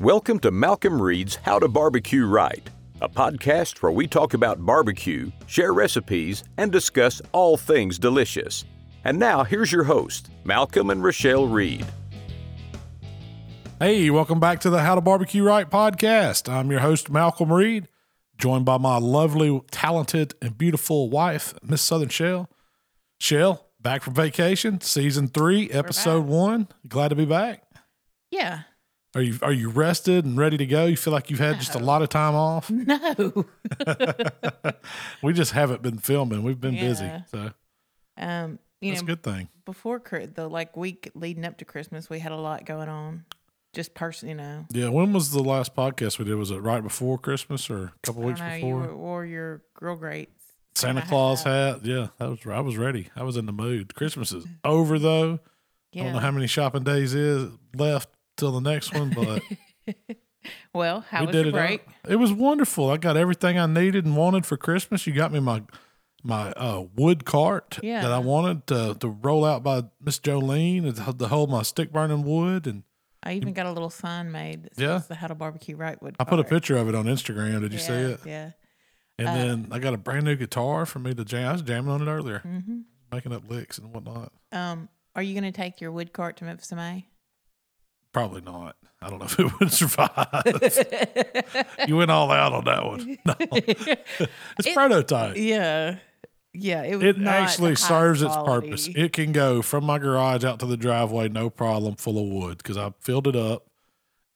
Welcome to Malcolm Reed's How to Barbecue Right, a podcast where we talk about barbecue, share recipes, and discuss all things delicious. And now, here's your host, Malcolm and Rochelle Reed. Hey, welcome back to the How to Barbecue Right podcast. I'm your host, Malcolm Reed, joined by my lovely, talented, and beautiful wife, Miss Southern Shell. Shell, back from vacation, season three, episode one. Glad to be back. Yeah. Are you are you rested and ready to go? You feel like you've had just a lot of time off? No. We just haven't been filming. We've been busy, so um, you that's know, a good thing. before the like week leading up to Christmas, we had a lot going on. Just person, you know. Yeah. When was the last podcast we did? Was it right before Christmas or a couple I weeks know. Before? wore, wore your grill grates. Santa Claus hat. Yeah, that was I was ready. I was in the mood. Christmas is over though. Yeah. I don't know how many shopping days is left till the next one, but well, how we was did your it. out. It was wonderful. I got everything I needed and wanted for Christmas. You got me my my uh, wood cart Yeah. that I wanted to, to roll out by Miss Jolene and to, to hold my stick burning wood. And I even got a little sign made that Yeah. says the How to Barbecue Right would. I put a picture of it on Instagram. Did you see it? Yeah. And Uh, then I got a brand new guitar for me to jam. I was jamming on it earlier, hmm making up licks and whatnot. Um, are you going to take your wood cart to Memphis MA? Probably not. I don't know if it would survive. you went all out on that one. No, it's It- prototype. yeah. Yeah. It, It actually serves its purpose. It can go from my garage out to the driveway, no problem, full of wood because I filled it up.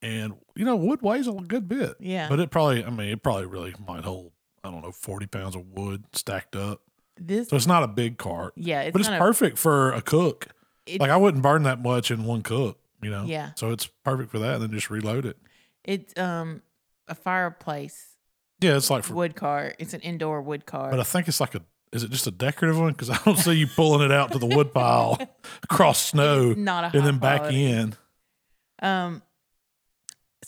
And you know, wood weighs a good bit. Yeah. But it probably, I mean, it probably really might hold, I don't know, 40 pounds of wood stacked up. this, So it's not a big cart, yeah, it's but it's a- perfect for a cook. It's, Like I wouldn't burn that much in one cook, you know? Yeah. So it's perfect for that. And then just reload it. It's um a fireplace Yeah. It's like for wood car. It's an indoor wood car. But I think it's like a. Is it just a decorative one? Because I don't see you pulling it out to the wood pile across snow Not a and then back quality. in. Um,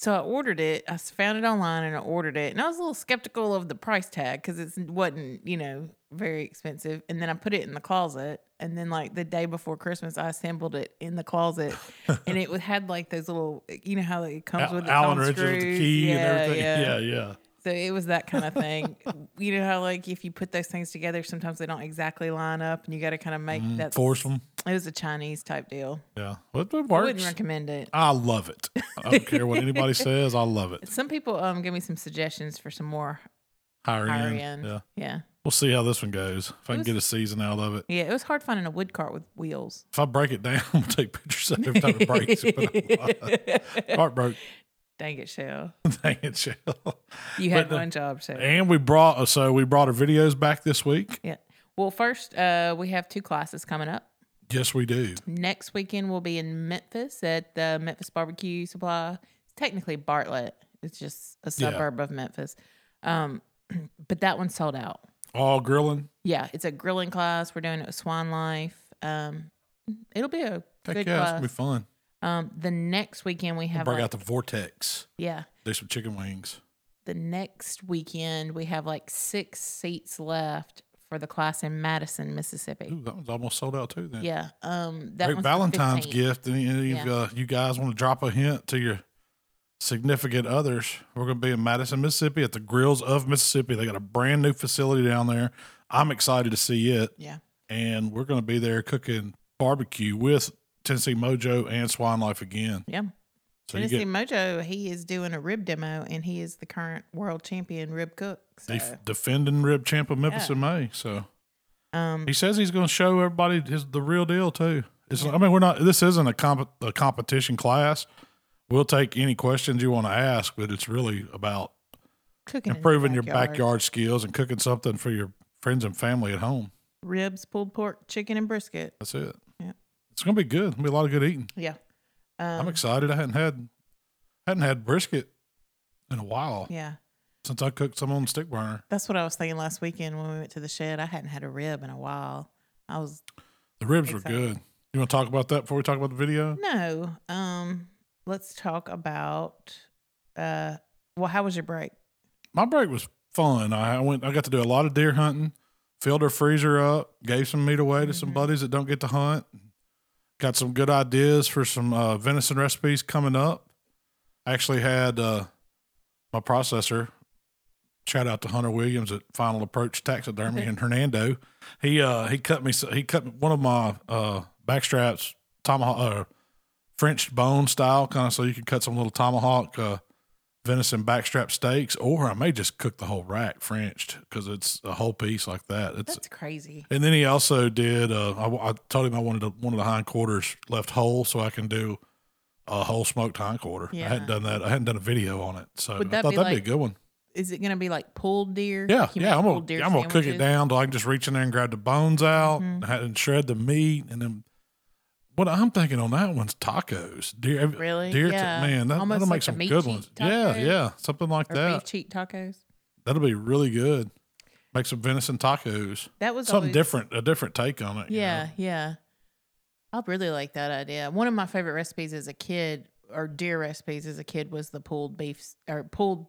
so I ordered it. I found it online and I ordered it, and I was a little skeptical of the price tag because it wasn't, you know, very expensive. And then I put it in the closet, and then like the day before Christmas, I assembled it in the closet, and it was- had like those little, eh, you know how it comes Al- with its Allen own with the screws? key yeah, and everything. Yeah. Yeah, yeah. So it was that kind of thing. you know how like if you put those things together, sometimes they don't exactly line up, and you got to kind of make that Mm, Force them. It was a Chinese type deal. Yeah. Well, it I wouldn't recommend it. I love it. I don't care what anybody says. I love it. Some people um give me some suggestions for some more Higher, higher end. end. Yeah. yeah. We'll see how this one goes. If I can was- get a season out of it. Yeah, it was hard finding a wood cart with wheels. If I break it down, to take pictures of it every time it breaks. Cart broke. Dang it, Shell. Dang it, Shell. You had But, uh, one job, Shell. And we brought, so we brought our videos back this week. Yeah. Well, first, uh, we have two classes coming up. Yes, we do. Next weekend, we'll be in Memphis at the Memphis Barbecue Supply. It's technically Bartlett. It's just a Yeah. suburb of Memphis. Um, but that one's sold out. All grilling. Yeah, it's a grilling class. We're doing it with Swine Life. Um, it'll be a Heck good yeah, class. be fun. Um, the next weekend we have Break like, out the vortex. yeah. Do some chicken wings. The next weekend we have like six seats left for the class in Madison, Mississippi. Ooh, that one's almost sold out too. Then Yeah. Um, that great Valentine's gift. Any, any of Yeah. uh, you guys want to drop a hint to your significant others? We're going to be in Madison, Mississippi, at the Grills of Mississippi. They got a brand new facility down there. I'm excited to see it, Yeah. and we're going to be there cooking barbecue with Tennessee Mojo and Swine Life again. Yeah. So Tennessee get Mojo, he is doing a rib demo and he is the current world champion rib cook. So, def- defending rib champ of Memphis Yeah. in May. So um, He says he's going to show everybody his the real deal too. It's, I mean, we're not. This isn't a, comp, a competition class. We'll take any questions you want to ask, but it's really about cooking improving your backyard skills and cooking something for your friends and family at home. Ribs, pulled pork, chicken, and brisket. That's it. It's going to be good. It's gonna be a lot of good eating. Yeah. I'm Um, excited. I hadn't had hadn't had brisket in a while yeah. since I cooked some on the stick burner. That's what I was thinking last weekend when we went to the shed. I hadn't had a rib in a while. I was The ribs were good. You want to talk about that before we talk about the video? no. Um, let's talk about uh well, how was your break? my break was fun. I went. I got to do a lot of deer hunting. Filled our freezer up. Gave some meat away to some Mhm. buddies that don't get to hunt. Got some good ideas for some uh, venison recipes coming up. I actually had uh, my processor. Shout out to Hunter Williams at Final Approach Taxidermy in Hernando. He uh he cut me he cut one of my uh backstraps tomahawk uh, French bone style kind of so you can cut some little tomahawk uh, venison backstrap steaks, or I may just cook the whole rack Frenched because it's a whole piece like that. It's That's crazy. and then he also did. Uh, I, I told him I wanted a, one of the hindquarters left whole, so I can do a whole smoked hind hindquarter. I hadn't done that. I hadn't done a video on it, so Would I thought be that'd like be a good one. Is it gonna be like pulled deer? Yeah, Like yeah. I'm gonna deer I'm gonna cook it down till I can just reach in there and grab the bones out Mhm. and, and shred the meat, and then. What I'm thinking on that one's tacos. Deer, Really? deer, ta- Yeah. man, that, Almost that'll like make the some good ones. Yeah, tacos? yeah, something like Or that. beef cheek tacos. That'll be really good. Make some venison tacos. That was Something always- different, a different take on it. you know? Yeah, yeah. I really like that idea. One of my favorite recipes as a kid, or deer recipes as a kid, was the pulled beef or pulled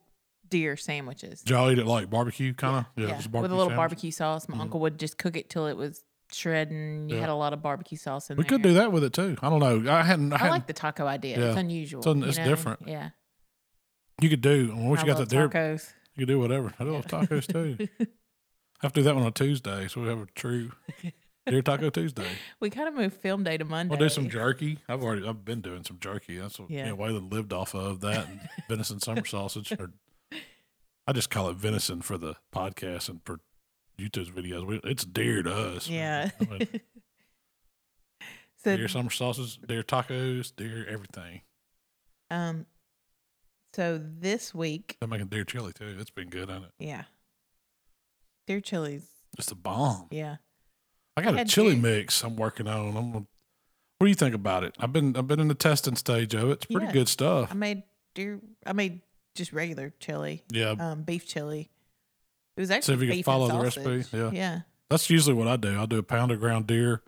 deer sandwiches. Did y'all eat it like barbecue kind of? Yeah, just with a little sandwich? barbecue sauce. My Mhm. uncle would just cook it till it was shredding. You Yeah. had a lot of barbecue sauce in there. We there. could do that with it too. I don't know. I hadn't. I, I hadn't like the taco idea. Yeah. It's unusual. It's un- you it's know? different. Yeah. you could do. Once I you got love that deer, tacos. you could do whatever. I love tacos too. I have to do that one on Tuesday, so we have a true deer taco Tuesday. we kind of moved film day to Monday. We'll do some jerky. I've already. I've been doing some jerky. That's what Yeah. yeah. Waylon lived off of that and venison summer sausage. Or I just call it venison for the podcast and for YouTube's videos. We, it's deer to us. Yeah. I mean, so deer summer sauces, deer tacos, deer everything. um, so this week, I'm making deer chili too. It's been good, hasn't it? yeah, deer chilies. It's a bomb. Yeah. I got a chili deer. mix I'm working on. I'm gonna, what do you think about it? I've been I've been in the testing stage of it. It's pretty Yeah. good stuff. I made deer. I made just regular chili, Yeah. um, beef chili. It was So actually if you can follow the recipe, yeah. yeah. That's usually what I do. I'll do a pound of ground deer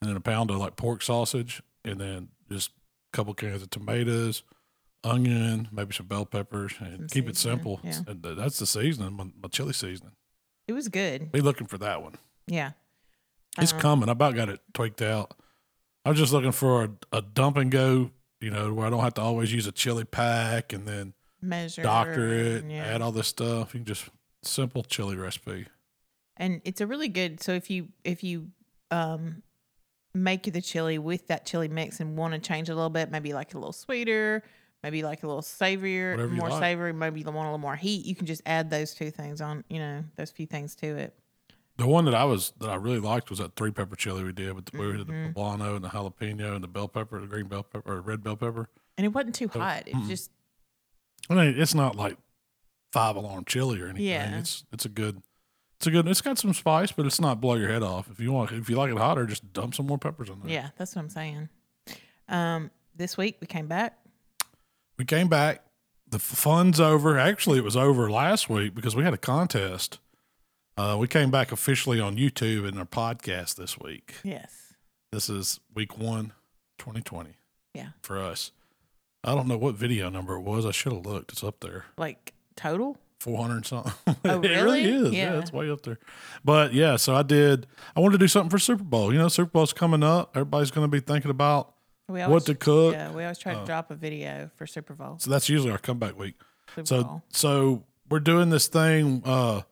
and then a pound of like pork sausage and then just a couple cans of tomatoes, onion, maybe some bell peppers and Some keep it simple. yeah. And that's the seasoning, my, my chili seasoning. It was good. Be looking for that one. Yeah. It's Um, coming. I about got it tweaked out. I was just looking for a, a dump and go, you know, where I don't have to always use a chili pack and then measure doctor it, and, yeah. add all this stuff. You can just simple chili recipe. and it's a really good so if you if you um make the chili with that chili mix and want to change a little bit maybe like a little sweeter maybe like a little savorier Whatever you more like. savory maybe you want a little more heat you can just add those two things on you know those few things to it The one that I was that I really liked was that three pepper chili we did with the, we did the Mhm. poblano and the jalapeno and the bell pepper, the green bell pepper, or red bell pepper. and it wasn't too hot it mm-mm. just I mean, it's not like five alarm chili or anything. Yeah. It's it's a good it's a good it's got some spice, but it's not blow your head off. If you want if you like it hotter, just dump some more peppers in there. yeah that's what i'm saying um this week we came back We came back. The fun's over. Actually, it was over last week because we had a contest. Uh, we came back officially on YouTube and our podcast this week. yes This is week one, 2020. Yeah. For us. I don't know what video number it was. I should have looked. It's up there. like total 400 something. Oh, it really really? is. Yeah. Yeah. it's way up there. But yeah, so I did. I wanted to do something for Super Bowl. You know, Super Bowl's coming up. Everybody's going to be thinking about we what to cook. yeah we always try to uh, drop a video for super bowl So that's usually our comeback week. super So bowl so we're doing this thing uh,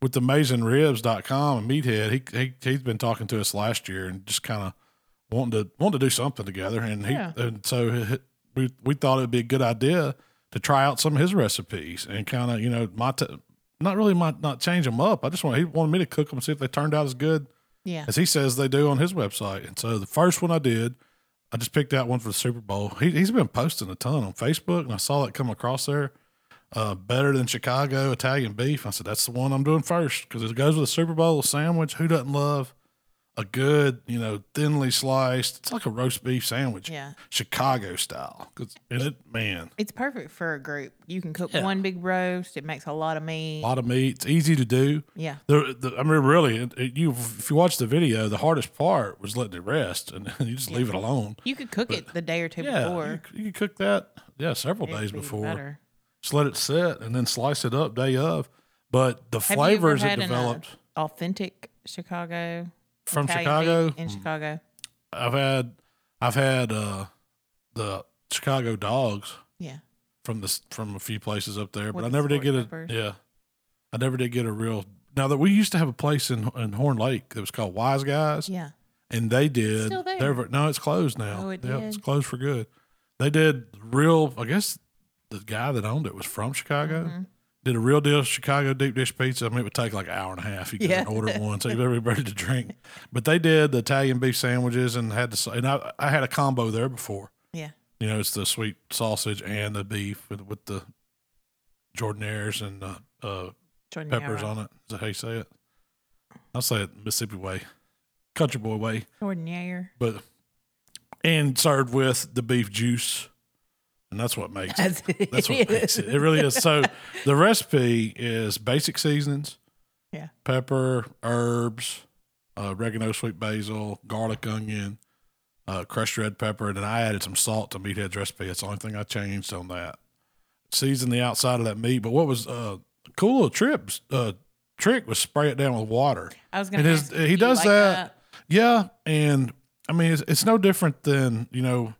with amazingribs.com and Meathead. He he he's been talking to us last year and just kind of wanting to wanting to do something together. And he Yeah. and so we we thought it'd be a good idea to try out some of his recipes and kind of you know my t- not really my not change them up. I just want he wanted me to cook them see if they turned out as good yeah as he says they do on his website. And so the first one I did, I just picked out one for the Super Bowl. He, he's been posting a ton on Facebook, and I saw that come across there. Uh, better than Chicago Italian beef. I said that's the one I'm doing first because it goes with a Super Bowl sandwich. Who doesn't love a good, you know, thinly sliced? It's like a roast beef sandwich, yeah Chicago style. 'Cause- and it, man, It's perfect for a group. You can cook Yeah. one big roast. It makes a lot of meat. a lot of meat. It's easy to do. yeah. The, the, I mean, really, it, it- you if you watch the video, the hardest part was letting it rest, and you just leave it alone. You could cook it the day or two Yeah, before. you, you could cook that. Yeah, several It'd days be before. better. Just let it sit and then slice it up day of. But the Have flavors you it ever had an, uh, developed authentic Chicago from Italian Chicago. in Chicago. I've had, I've had uh, the Chicago dogs. Yeah. from the s- from a few places up there, but With I never did get a peppers. yeah. I never did get a real. Now that we used to have a place in in Horn Lake that was called Wise Guys, Yeah. and they did. Still there. No, it's closed now. Oh, it Yeah, it's closed for good. They did real. I guess the guy that owned it was from Chicago. Mm-hmm. Did a real deal Chicago deep dish pizza. I mean, it would take like an hour and a half. You could Yeah. order one, be ready to drink. But they did the Italian beef sandwiches and had the and I, I had a combo there before. Yeah. You know, it's the sweet sausage and the beef with, with the Jordanaires and uh, uh, peppers on it. Is that how you say it? I'll say it Mississippi way, country boy way Jordan Yair. but and served with the beef juice, and that's what makes it. That's, it. That's what makes it. It really is. So the recipe is basic seasonings: Yeah. pepper, herbs, uh, oregano, sweet basil, garlic, onion, uh, crushed red pepper, and then I added some salt to Meathead's recipe. That's the only thing I changed on that. Season the outside of that meat, but what was uh, cool little trips uh, trick was spray it down with water. I was going to. he does like that. Yeah, and I mean it's, it's no different than you know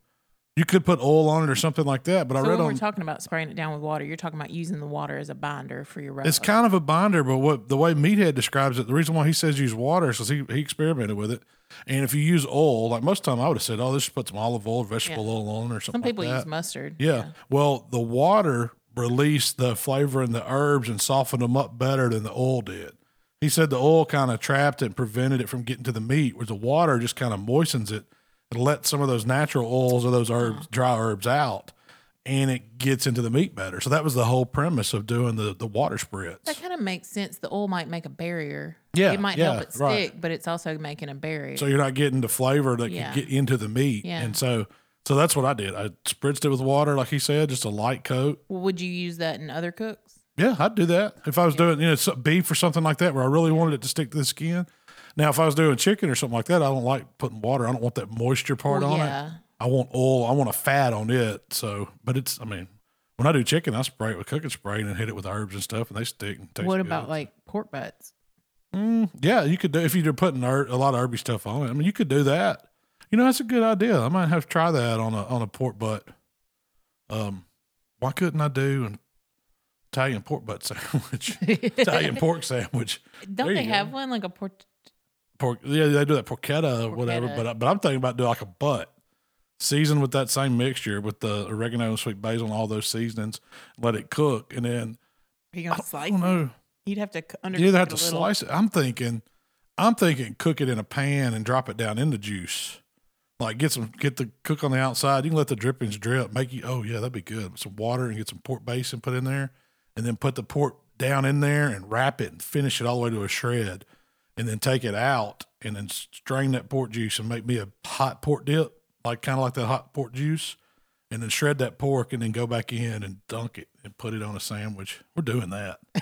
you could put oil on it or something like that. But I read when on we're talking about spraying it down with water, you're talking about using the water as a binder for your rub. it's kind of a binder, but what the way Meathead describes it, the reason why he says use water is because he, he experimented with it. And if you use oil, like most time I would have said, oh, let's just put some olive oil, or vegetable oil on, it or something. Some people like use mustard. Yeah. Well, the water released the flavor and the herbs and softened them up better than the oil did. He said the oil kind of trapped it and prevented it from getting to the meat, whereas the water just kind of moistens it lets some of those natural oils or those herbs, dry herbs out, and it gets into the meat better. So that was the whole premise of doing the the water spritz. That kind of makes sense. The oil might make a barrier. Yeah, It might yeah, help it stick, right. but it's also making a barrier. So you're not getting the flavor that Yeah. can get into the meat, Yeah. and so so that's what I did. I spritzed it with water, like he said, just a light coat. well, would you use that in other cooks? Yeah, I'd do that if I was doing you know beef or something like that where I really wanted it to stick to the skin. Now, if I was doing chicken or something like that, I don't like putting water. I don't want that moisture part Well, on yeah. it. I want oil. I want a fat on it. So, but it's I mean, when I do chicken, I spray it with cooking spray and then hit it with herbs and stuff, and they stick. And taste What good. about like pork butts? Mm, yeah, you could do if you're putting a lot of herby stuff on it. I mean, you could do that. You know, that's a good idea. I might have to try that on a on a pork butt. Um, why couldn't I do an Italian pork butt sandwich? Italian pork sandwich. Don't they go. have one like a pork? Pork. Yeah, they do that porchetta or whatever. Porchetta. But but I'm thinking about doing like a butt, seasoned with that same mixture with the oregano and sweet basil and all those seasonings. Let it cook, and then Are you I gonna don't, I slice? don't it? know. You'd have to under. You either have to slice it. I'm thinking, I'm thinking, cook it in a pan and drop it down in the juice. Like get some, get the cook on the outside. You can let the drippings drip. Make you, oh yeah, that'd be good. Some water and get some pork base and put in there, and then put the pork down in there and wrap it and finish it all the way to a shred, and then take it out and then strain that pork juice and make me a hot pork dip, like kind of like that hot pork juice, and then shred that pork and then go back in and dunk it and put it on a sandwich. We're doing that.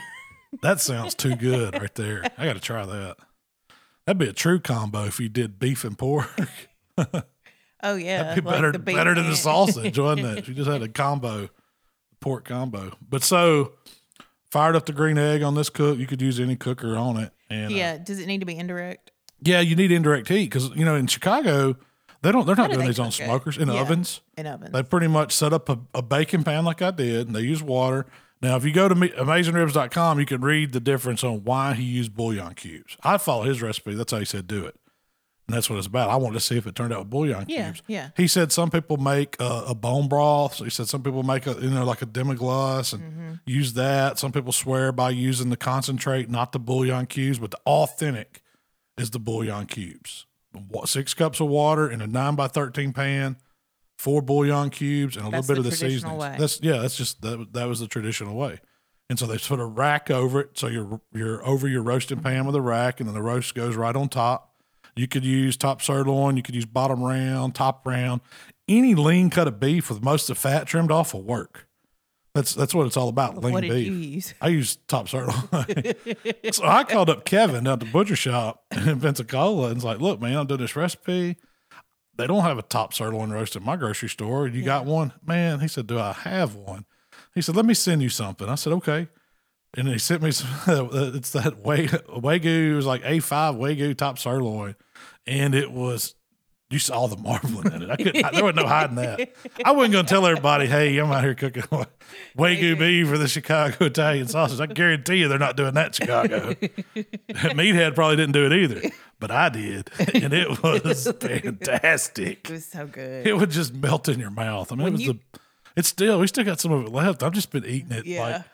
That sounds too good right there. I got to try that. That'd be a true combo if you did beef and pork. Oh yeah, That'd be like better, better than the sausage, wouldn't it? You just had a combo, pork combo. But so fired up the green egg on this cook. You could use any cooker on it. And uh, Yeah. Does it need to be indirect? yeah, you need indirect heat because you know in Chicago they don't. They're not do doing they these on cook it? smokers in Yeah. ovens. In ovens. They pretty much set up a, a baking pan like I did, and they use water. Now, if you go to AmazingRibs.com, you can read the difference on why he used bouillon cubes. I follow his recipe. That's how he said do it. And that's what it's about. I wanted to see if it turned out with bouillon Yeah, cubes. yeah. He said some people make a, a bone broth. So he said some people make a, you know, like a demi-glace and Mm-hmm. use that. Some people swear by using the concentrate, not the bouillon cubes, but the authentic is the bouillon cubes. Six cups of water in a nine by 13 pan, four bouillon cubes, and a That's little bit the of the traditional seasoning. way. That's yeah, that's just that, that was the traditional way. And so they put a rack over it, so you're you're over your roasting pan with a rack, and then the roast goes right on top. You could use top sirloin, you could use bottom round, top round, any lean cut of beef with most of the fat trimmed off will work. That's that's what it's all about. Lean what did beef. you use? I use top sirloin. so I called up Kevin down at the butcher shop in Pensacola and was like, look, man, I'm doing this recipe. They don't have a top sirloin roast at my grocery store. You got one? Man, he said, do I have one? He said, let me send you something. I said, okay. And he sent me some, it's that Wagyu, Wagyu, it was like A5 Wagyu top sirloin. And it was you saw the marbling in it. I couldn't. I, there was no hiding that. I wasn't going to tell everybody, "Hey, I'm out here cooking wagyu beef for the Chicago Italian sausage." I guarantee you, they're not doing that in Chicago. Meathead probably didn't do it either, but I did, and it was fantastic. It was so good. It would just melt in your mouth. I mean, When it was you- the. It's still. We still got some of it left. I've just been eating it. Yeah. Like,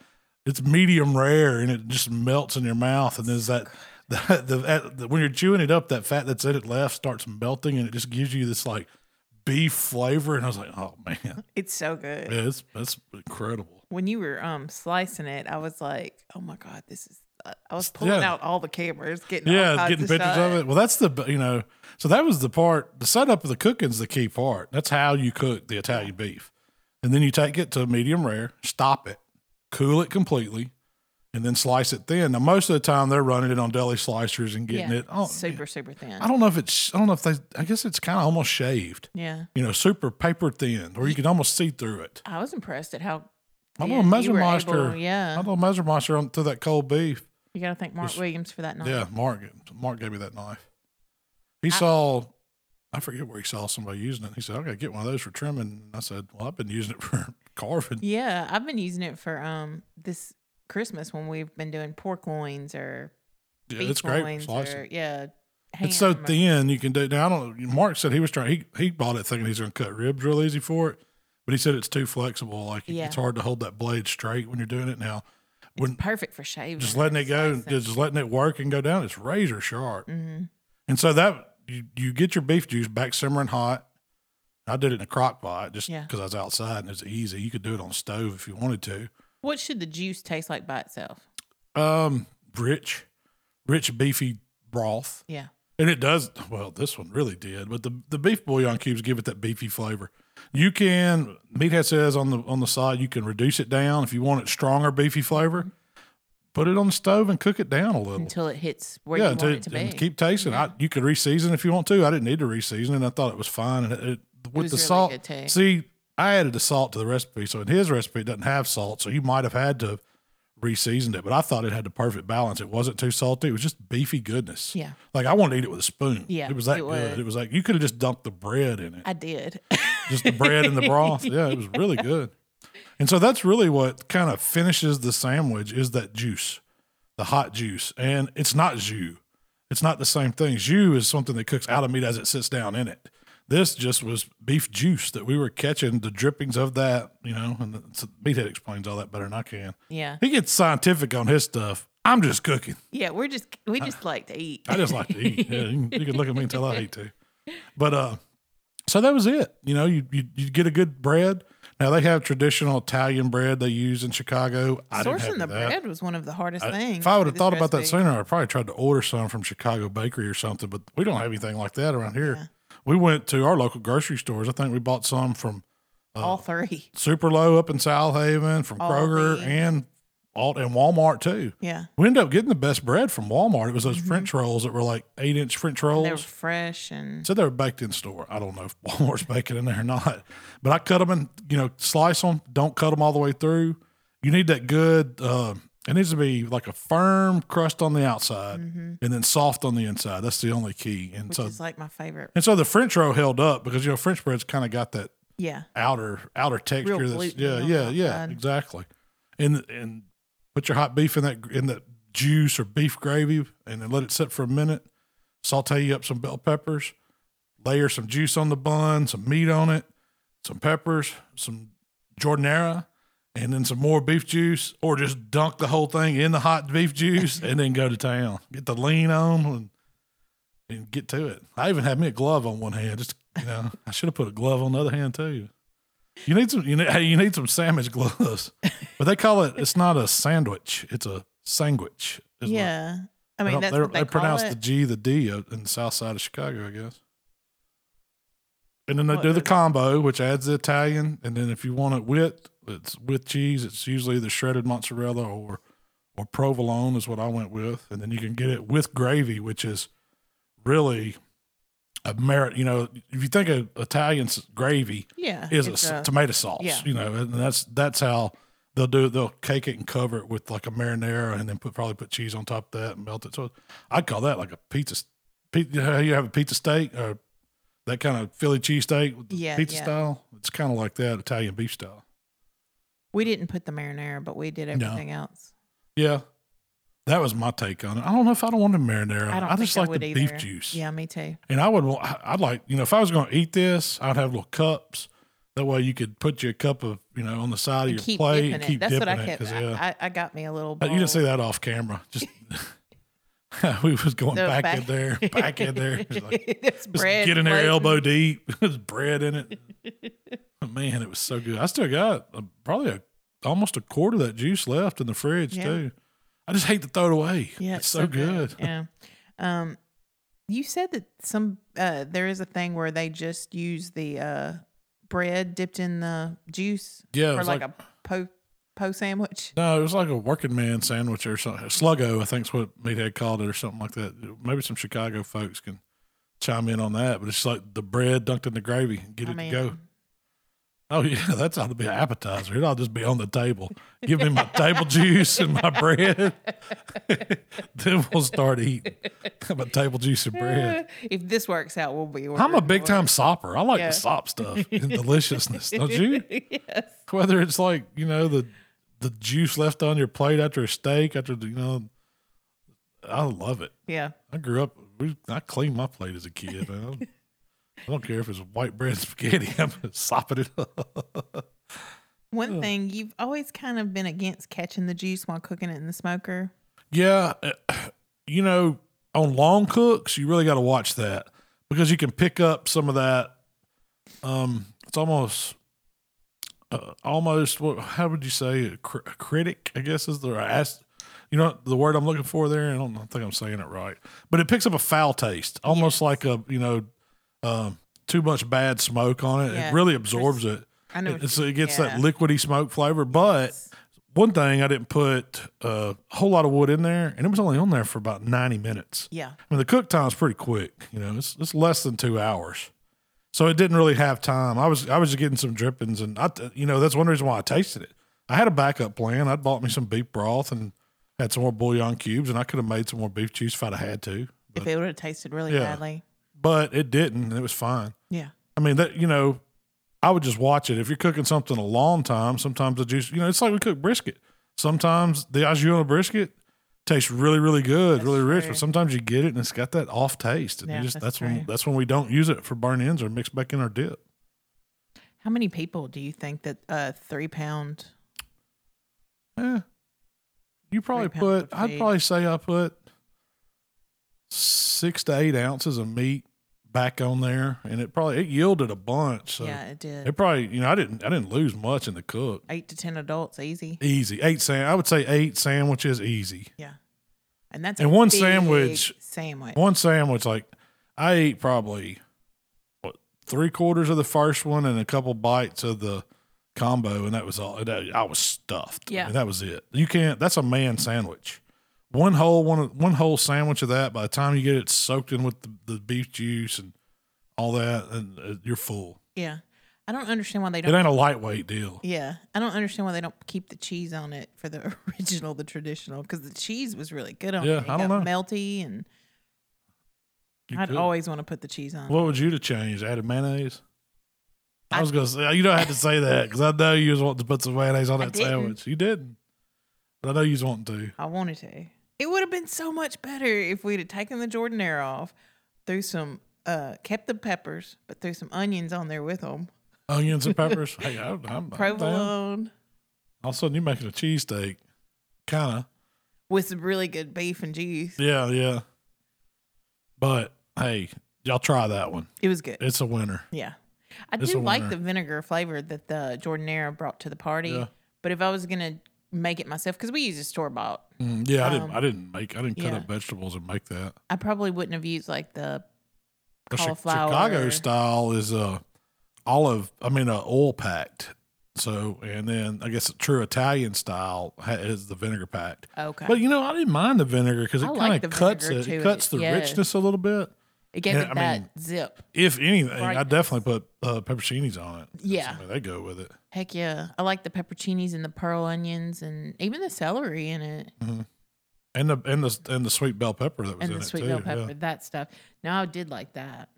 it's medium rare, and it just melts in your mouth. And there's that. The, the, the when you're chewing it up, that fat that's in it left starts melting, and it just gives you this like beef flavor. And I was like, oh man, It's so good. yeah, it's that's incredible. When you were um slicing it, I was like, "Oh my god, this is." Uh, I was pulling Yeah. out all the cameras, getting Yeah, getting of pictures of it. Well, that's the you know. So that was the part. The setup of the cooking's the key part. That's how you cook the Italian beef, and then you take it to medium rare, stop it, cool it completely, and then slice it thin. Now, most of the time they're running it on deli slicers and getting Yeah, it. Oh, super super thin. I don't know if it's. I don't know if they. I guess it's kind of almost shaved. yeah, You know, super paper thin, or you can almost see through it. I was impressed at how. My little measure monster. able- Yeah, My little measure monster on to that cold beef. you got to thank Mark Just- Williams for that. Knife. Yeah, Mark. Mark gave me that knife. He saw. I forget where he saw somebody using it. He said, "I got to get one of those for trimming." And I said, "Well, I've been using it for carving." Yeah, I've been using it for um this Christmas when we've been doing pork loins or Yeah, beef it's great. loins Slicing. or yeah. It's so or- thin you can do. Now I don't. know. Mark said he was trying. He he bought it thinking he's going to cut ribs real easy for it, but he said it's too flexible. Like Yeah. it's hard to hold that blade straight when you're doing it. Now, when Perfect for shaving. just letting it go, just letting it work and go down, it's razor sharp. Mhm. And so that you, you get your beef juice back simmering hot. I did it in a crock pot just Yeah. because I was outside and it's easy. You could do it on stove if you wanted to. What should the juice taste like by itself? Um, rich, rich beefy broth, Yeah. and it does. Well, this one really did, but the the beef bouillon cubes give it that beefy flavor. You can meathead says on the on the side you can reduce it down if you want it stronger beefy flavor. Put it on the stove and cook it down a little. Until it hits where yeah, you want it to be. keep tasting. I, you could reseason if you want to. I didn't need to reseason, and I thought it was fine. And it, it with was the really salt, see, I added the salt to the recipe, so in his recipe it doesn't have salt, so he might have had to have reseasoned it. But I thought it had the perfect balance. It wasn't too salty. It was just beefy goodness. Yeah. like I wanted to eat it with a spoon. Yeah, it was that it good. was. It was like you could have just dumped the bread in it, I did. just the bread and the broth. Yeah, it was really good. And so that's really what kind of finishes the sandwich is that juice, the hot juice. And it's not jus. It's not the same thing. Jus is something that cooks out of meat as it sits down in it. This just was beef juice that we were catching the drippings of that, you know, and the, Meathead explains all that better than I can. yeah. He gets scientific on his stuff. I'm just cooking. Yeah. We're just, we just like to eat. I just like to eat. Yeah, you, can, you can look at me and tell I eat too. But uh, so that was it. You know, you you, you get a good bread. Now they have traditional Italian bread they use in Chicago. I Sourcing the that. bread was one of the hardest things. If I would have thought about that sooner, I probably tried to order some from Chicago Bakery or something. But we don't have anything like that around here. We went to our local grocery stores. I think we bought some from all three. Superlo up in Southaven, from Kroger, Aldi. and Alt and Walmart too. Yeah. We ended up getting the best bread from Walmart. It was those French rolls that were like eight inch French rolls. Mm-hmm. They were fresh and Said they were baked in store. I don't know if Walmart's baking in there or not, but I cut them and you know slice them. Don't cut them all the way through. You need that good. Uh, it needs to be like a firm crust on the outside and then soft on the inside. That's the only key. And Mm-hmm. which so is like my favorite. and so the French roll held up because you know French bread's kind of got that Yeah. outer outer texture. That's, yeah, yeah, yeah, outside. exactly. And and put your hot beef in that in that juice or beef gravy, and then let it sit for a minute. Saute you up some bell peppers, layer some juice on the bun, some meat on it, some peppers, some jordinera, and then some more beef juice, or just dunk the whole thing in the hot beef juice and then go to town. Get the lean on and and get to it. I even had me a glove on one hand. Just you know, I should have put a glove on the other hand too. You need some. You need. Hey, you need some sandwich gloves. But they call it. It's not a sandwich. It's a sandwich. Yeah. I mean, they, they, they pronounce it. the G, the D uh, in the south side of Chicago, I guess. And then they What do the combo, which adds the Italian. And then if you want it with, it's with cheese. It's usually the shredded mozzarella or or provolone is what I went with. And then you can get it with gravy, which is really a merit. You know, if you think of Italian gravy, yeah. is a, s- tomato sauce. yeah. You know, and that's that's how they'll do. it. They'll cake it and cover it with like a marinara, and then put probably put cheese on top of that and melt it. So I'd call that like a pizza. s- pi- You know how you have a pizza steak or that kind of Philly cheesesteak with Yeah, pizza yeah. style. It's kind of like that Italian beef style. We didn't put the marinara, but we did everything else. Yeah, that was my take on it. I don't know if I don't want the marinara. I don't I just like the either. beef juice. Yeah, me too. And I would, I'd like, you know, if I was going to eat this, I'd have little cups. That way you could put your cup of, you know, on the side of your keep plate dipping and it. keep That's dipping what I it. kept. 'cause, I, yeah. I, I got me a little. Bowl. you didn't say that off camera. Just we was going The back, in there, back in there. Just, like, It's just bread get in there elbow deep. There's bread in it. Man, it was so good. I still got uh, probably a, almost a quarter of that juice left in the fridge Yeah. too. I just hate to throw it away. Yeah, it's so, good. Yeah. Um, you said that some uh, there is a thing where they just use the uh, bread dipped in the juice Yeah, for like, like- a po po sandwich. No, it was like a working man sandwich or something. Sluggo, I think's what Meathead called it, or something like that. Maybe some Chicago folks can chime in on that. But it's like the bread dunked in the gravy, and get I it mean, to go. Oh yeah, that's ought to be an appetizer. It ought to just be on the table. Give me my table juice and my bread. then we'll start eating. About table juice and bread? Uh, if this works out, we'll be. I'm a big time sopper. I like Yeah. the sop stuff and deliciousness, don't you? yes. Whether it's like you know the the juice left on your plate after a steak, after the, you know, I love it. Yeah. I grew up. We, I cleaned my plate as a kid. Man. I don't care if it's white bread spaghetti. I'm sopping it up. One thing you've always kind of been against catching the juice while cooking it in the smoker. Yeah, uh, you know, on long cooks, you really got to watch that because you can pick up some of that. Um, it's almost, uh, almost what? How would you say? A, cr- a critic, I guess, is the ask. You know the word I'm looking for there. I don't think I'm saying it right, but it picks up a foul taste, almost Yes. like a you know, um, too much bad smoke on it. Yeah. It really absorbs it. I know. It's, you- it gets yeah. that liquidy smoke flavor, but one thing I didn't put uh, a whole lot of wood in there, and it was only on there for about ninety minutes. Yeah. I mean, the cook time's pretty quick. You know, it's it's less than two hours, so it didn't really have time. I was I was just getting some drippings, and I you know that's one reason why I tasted it. I had a backup plan. I'd bought me some beef broth and had some more bouillon cubes, and I could have made some more beef juice if I'd have had to, If it would have tasted really Yeah. badly. But it didn't, and it was fine. Yeah. I mean that you know, I would just watch it. If you're cooking something a long time, sometimes the juice, you know, it's like we cook brisket. Sometimes the au jus on a brisket tastes really, really good, That's really rich, true. but sometimes you get it and it's got that off taste. And Yeah, you just that's that's, when that's when we don't use it for burn ends or mix back in our dip. How many people do you think that a three pound? Yeah. You probably put I'd probably say I put six to eight ounces of meat back on there and it probably it yielded a bunch. So yeah, it did. it probably you know, I didn't I didn't lose much in the cook. Eight to ten adults, easy. Easy. Eight sam I would say eight sandwiches easy. Yeah, and that's And a one sandwich- Sandwich. One sandwich, like I ate probably what three quarters of the first one and a couple bites of the combo, and that was all. That, I was stuffed. I Yeah. mean, that was it. You can't. That's a man sandwich. One whole one one whole sandwich of that. By the time you get it soaked in with the, the beef juice and all that, and uh, you're full. Yeah, I don't understand why they don't. It ain't a lightweight deal. Yeah, I don't understand why they don't keep the cheese on it for the original, the traditional, because the cheese was really good on Yeah, it. It I don't got know. melty, and You I'd could. always want to put the cheese on. What would you to change? Added mayonnaise. I I- was gonna say you don't have to say that because I know you was wanting to put some mayonnaise on that sandwich. You didn't, but I know you was wanting to. I wanted to. It would have been so much better if we'd have taken the Jordanaire off, threw some, uh, kept the peppers, but threw some onions on there with them. onions and peppers. hey, I, down. Provolone All of a sudden, you're making a cheesesteak. Kind of. with some really good beef and juice. Yeah, yeah. But hey, y'all try that one. It was good. It's a winner. Yeah. I It's do like winner. the vinegar flavor that the Jordanaire brought to the party. Yeah. But if I was going to make it myself, because we use a store bought, Mm, yeah, I didn't. Um, I didn't make. I didn't cut yeah. up vegetables and make that. I probably wouldn't have used like the Cauliflower. Chicago style is uh olive. I mean, uh, oil packed. So, and then I guess a true Italian style is the vinegar packed. Okay. But you know, I didn't mind the vinegar because it kind of the cuts it. It cuts the yes. richness a little bit. it gave yeah, it I that mean, zip. If anything, I definitely put uh, pepperoncinis on it. Yeah. I mean, they go with it. Heck yeah. I like the pepperoncinis and the pearl onions and even the celery in it And the and the and the sweet bell pepper that was and in the it sweet too. bell yeah. that stuff. No, I did like that.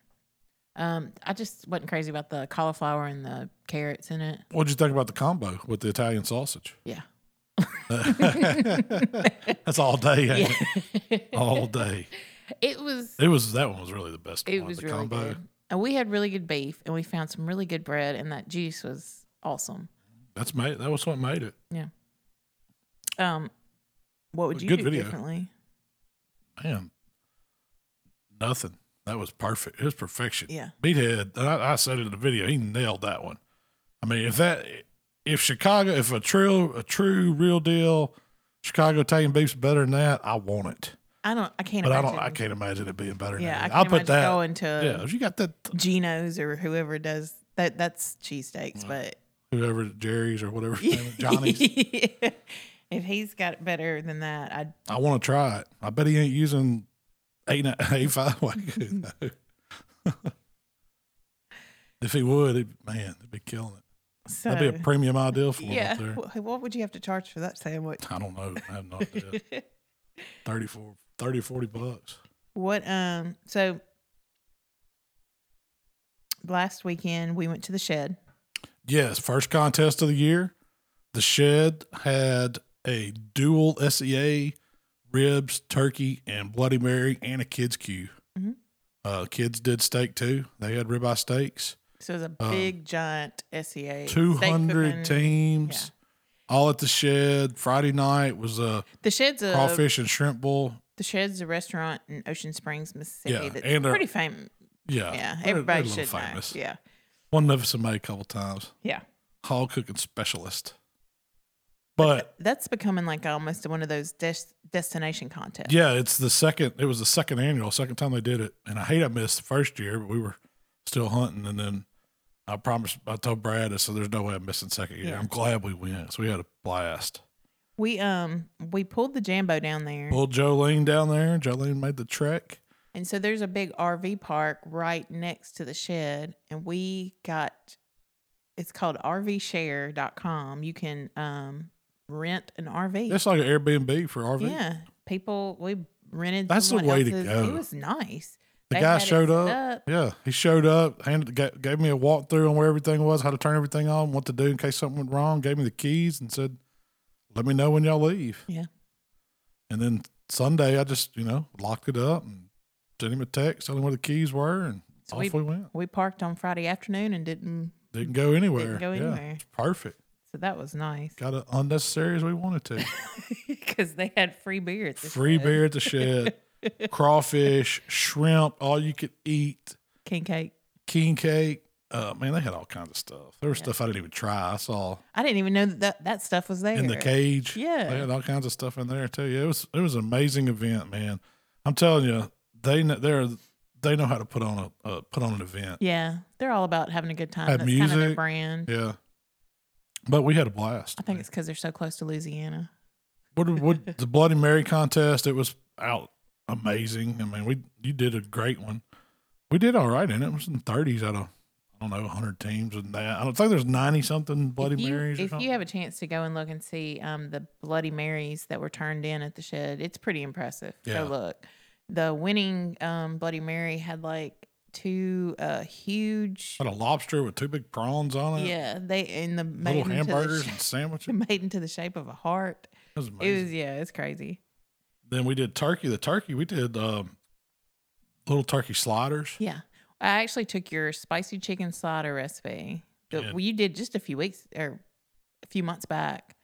Um, I just wasn't crazy about the cauliflower and the carrots in it. What'd you think about the combo with the Italian sausage? Yeah. That's all day, ain't it? all day. It was It was that one was really the best it one. was the really combo. good. And we had really good beef and we found some really good bread and that juice was awesome. That's made that was what made it. Yeah. Um what would you good do video. differently? Man, nothing. That was perfect. It was perfection. Yeah. Meathead, I, I said it in the video. He nailed that one. I mean, if that, if Chicago, if a true, a true, real deal Chicago Italian beef's better than that, I want it. I don't I can't But I don't. I can't imagine it being better. Than Yeah, I that. can't I'll put imagine that. going to yeah, if you got that, Geno's or whoever does that that's cheesesteaks, but whoever Jerry's or whatever, Johnny's. if he's got better than that, I'd I want to try it. I bet he ain't using eight eight five. If he would, he, man, they'd be killing it. so That'd be a premium ideal for him yeah. up there. What would you have to charge for that sandwich? I don't know. I have no idea. 34, 30 or 40 bucks. What um so last weekend we went to the shed. Yes, first contest of the year. The shed had a dual SCA ribs, turkey, and Bloody Mary, and a kids queue. Mhm. Uh, kids did steak too. They had ribeye steaks. So it was a Um, big giant SCA. Two steak hundred cooking. teams, all at the shed. Friday night was a The shed's a crawfish and shrimp bowl. the shed's a restaurant in Ocean Springs, Mississippi. Yeah, that's and pretty famous. Yeah, Yeah, everybody they're a little should know. Yeah, One of us made a couple times. yeah. Hog cooking specialist. But That's becoming like almost one of those des- destination contests. Yeah, it's the second. It was the second annual, second time they did it, and I hate I missed the first year, but we were still hunting, and then I promised. I told Brad, I said, "There's no way I'm missing second year." Yeah. I'm glad we went, so we had a blast. We um we pulled the Jambo down there, Pulled Jolene down there. Jolene made the trek. And so there's a big RV park right next to the shed, and we got it's called RVShare.com. You can um rent an RV. It's like an Airbnb for RV. yeah, people we rented. That's the way to go. It was nice. The They guy showed set up. Yeah, he showed up, handed, ga- gave me a walkthrough on where everything was, how to turn everything on, what to do in case something went wrong. Gave me the keys and said, "Let me know when y'all leave." Yeah. And then Sunday, I just you know locked it up and sent him a text telling him where the keys were, and So off we, went. We parked on Friday afternoon and didn't. Didn't go anywhere. Didn't go Yeah, anywhere. it's perfect. So that was nice Got it unnecessary as we wanted to. because they had free beer. At the Free shed. beer at the shed, crawfish, shrimp, all you could eat, king cake. king cake. Uh, man, they had all kinds of stuff. There was stuff I didn't even try. I saw I didn't even know that that, that stuff was there. in the cage. Yeah. they had all kinds of stuff in there too. Yeah, it was it was an amazing event, man. I'm telling you, they kn- they're they know how to put on a uh, put on an event. Yeah, they're all about having a good time. Had That's kind of their music. brand. Yeah, but we had a blast. I think it's because they're so close to Louisiana. What, what the Bloody Mary contest? It was out amazing. I mean, we you did a great one. We did all right in it. It was in thirties out of I don't know hundred teams and that. I don't think there's ninety something Bloody you, Marys. or if something. you have a chance to go and look and see um, the Bloody Marys that were turned in at the shed, it's pretty impressive. Yeah. Go look. The winning um, Bloody Mary had like two uh, huge. had a lobster with two big prawns on it. Yeah, they in the little made into the hamburgers and sandwiches. Made into the shape of a heart. was It was yeah, it's crazy. then we did turkey. The turkey we did um, little turkey sliders. Yeah, I actually took your spicy chicken slider recipe that Yeah. you did just a few weeks or a few months back,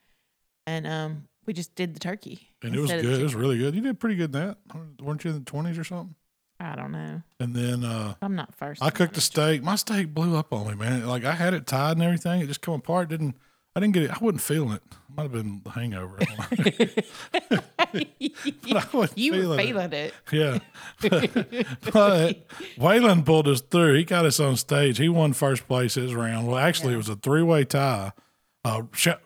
and um, we just did the turkey. And it was instead of the good. It was really good. You did pretty good in that. Weren't you in the twenties or something? I don't know. And then uh, I'm not first. I cooked a steak. My steak blew up on me, man. Like I had it tied and everything. It just come apart. Didn't I didn't get it. I wasn't feeling it. Might have been the hangover. I don't but I wasn't you were feeling it. feeling it. Yeah. but Waylon pulled us through. He got us on stage. He won first place his round. Well, actually, it was a three way tie. Uh,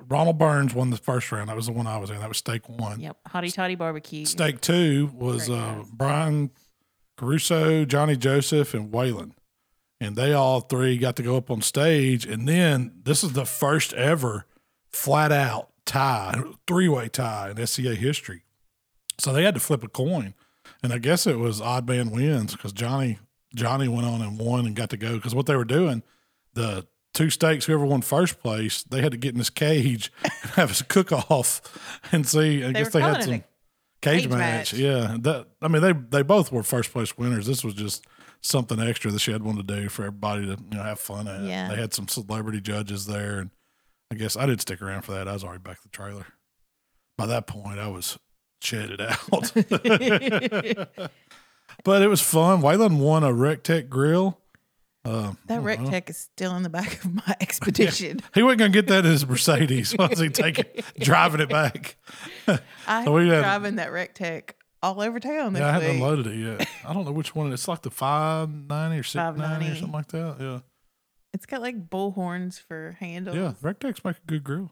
Ronald Burns won the first round. That was the one I was in. That was steak one. Yep, hottie toddy barbecue. Steak two was uh. Brian Caruso, Johnny Joseph, and Waylon. And they all three got to go up on stage. And then this is the first ever flat out tie, three way tie in SCA history. So they had to flip a coin. And I guess it was odd man wins because Johnny Johnny went on and won and got to go because what they were doing, the two steaks, whoever won first place, they had to get in this cage and have a cook off and see. I They guess they had some cage, cage match. match. Yeah, that I mean they they both were first place winners. This was just something extra that she had wanted to do for everybody to you know have fun at. Yeah. They had some celebrity judges there, and I guess I didn't stick around for that. I was already back at the trailer. By that point, I was shedded out. but it was fun. Waylon won a Rectech grill. Uh, That Rec Tec is still in the back of my expedition. he wasn't gonna get that in his Mercedes. Once he taking driving it back. I So we am had- driving that Rec Tec all over town this Yeah, I haven't week. unloaded it yet. I don't know which one. It's like the five ninety or six ninety or something like that. Yeah, It's got like bull horns for handles. yeah. Rectex make a good grill.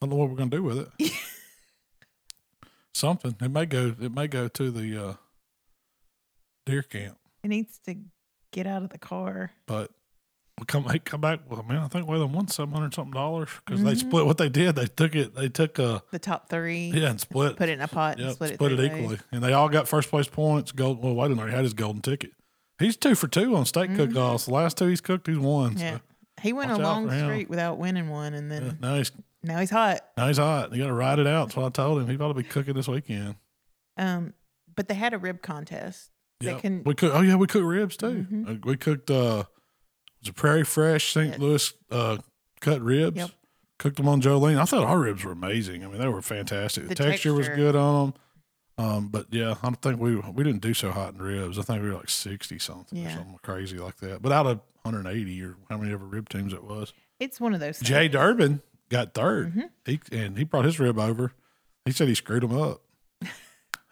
I don't know what we're gonna do with it. Something. It may go. It may go to the uh, deer camp, It needs to get out of the car. but we come hey, come back. Well, man, I think Wayland won seven hundred something dollars because they Mm-hmm. split what they did. They took it. They took uh The top three. yeah and split. Put it in a pot and split, split it, it, equally, and they all got first place points. Gold. Well, Wayland already had his golden ticket. He's two for two on steak cook-offs. The last two he's cooked, he's won. Mm-hmm. Yeah. So, He went a long streak without winning one, and then yeah, now he's now he's hot. now he's hot. You got to ride it out. That's what I told him. He ought to be cooking this weekend. Um, but they had a rib contest. Yeah, can we cook. Oh yeah, we cook ribs too. Mhm. Uh, we cooked uh, was it Prairie Fresh St. Louis uh, cut ribs. Yep. Cooked them on Jolene. I thought our ribs were amazing. I mean, they were fantastic. The, The texture, was good on them. Um, but yeah, I don't think we we didn't do so hot in ribs. I think we were like sixty something or something crazy like that. But out of 180 or how many ever rib teams it was, It's one of those. Jay things. Durbin got 3rd Mhm. He and he brought his rib over. He said he screwed him up.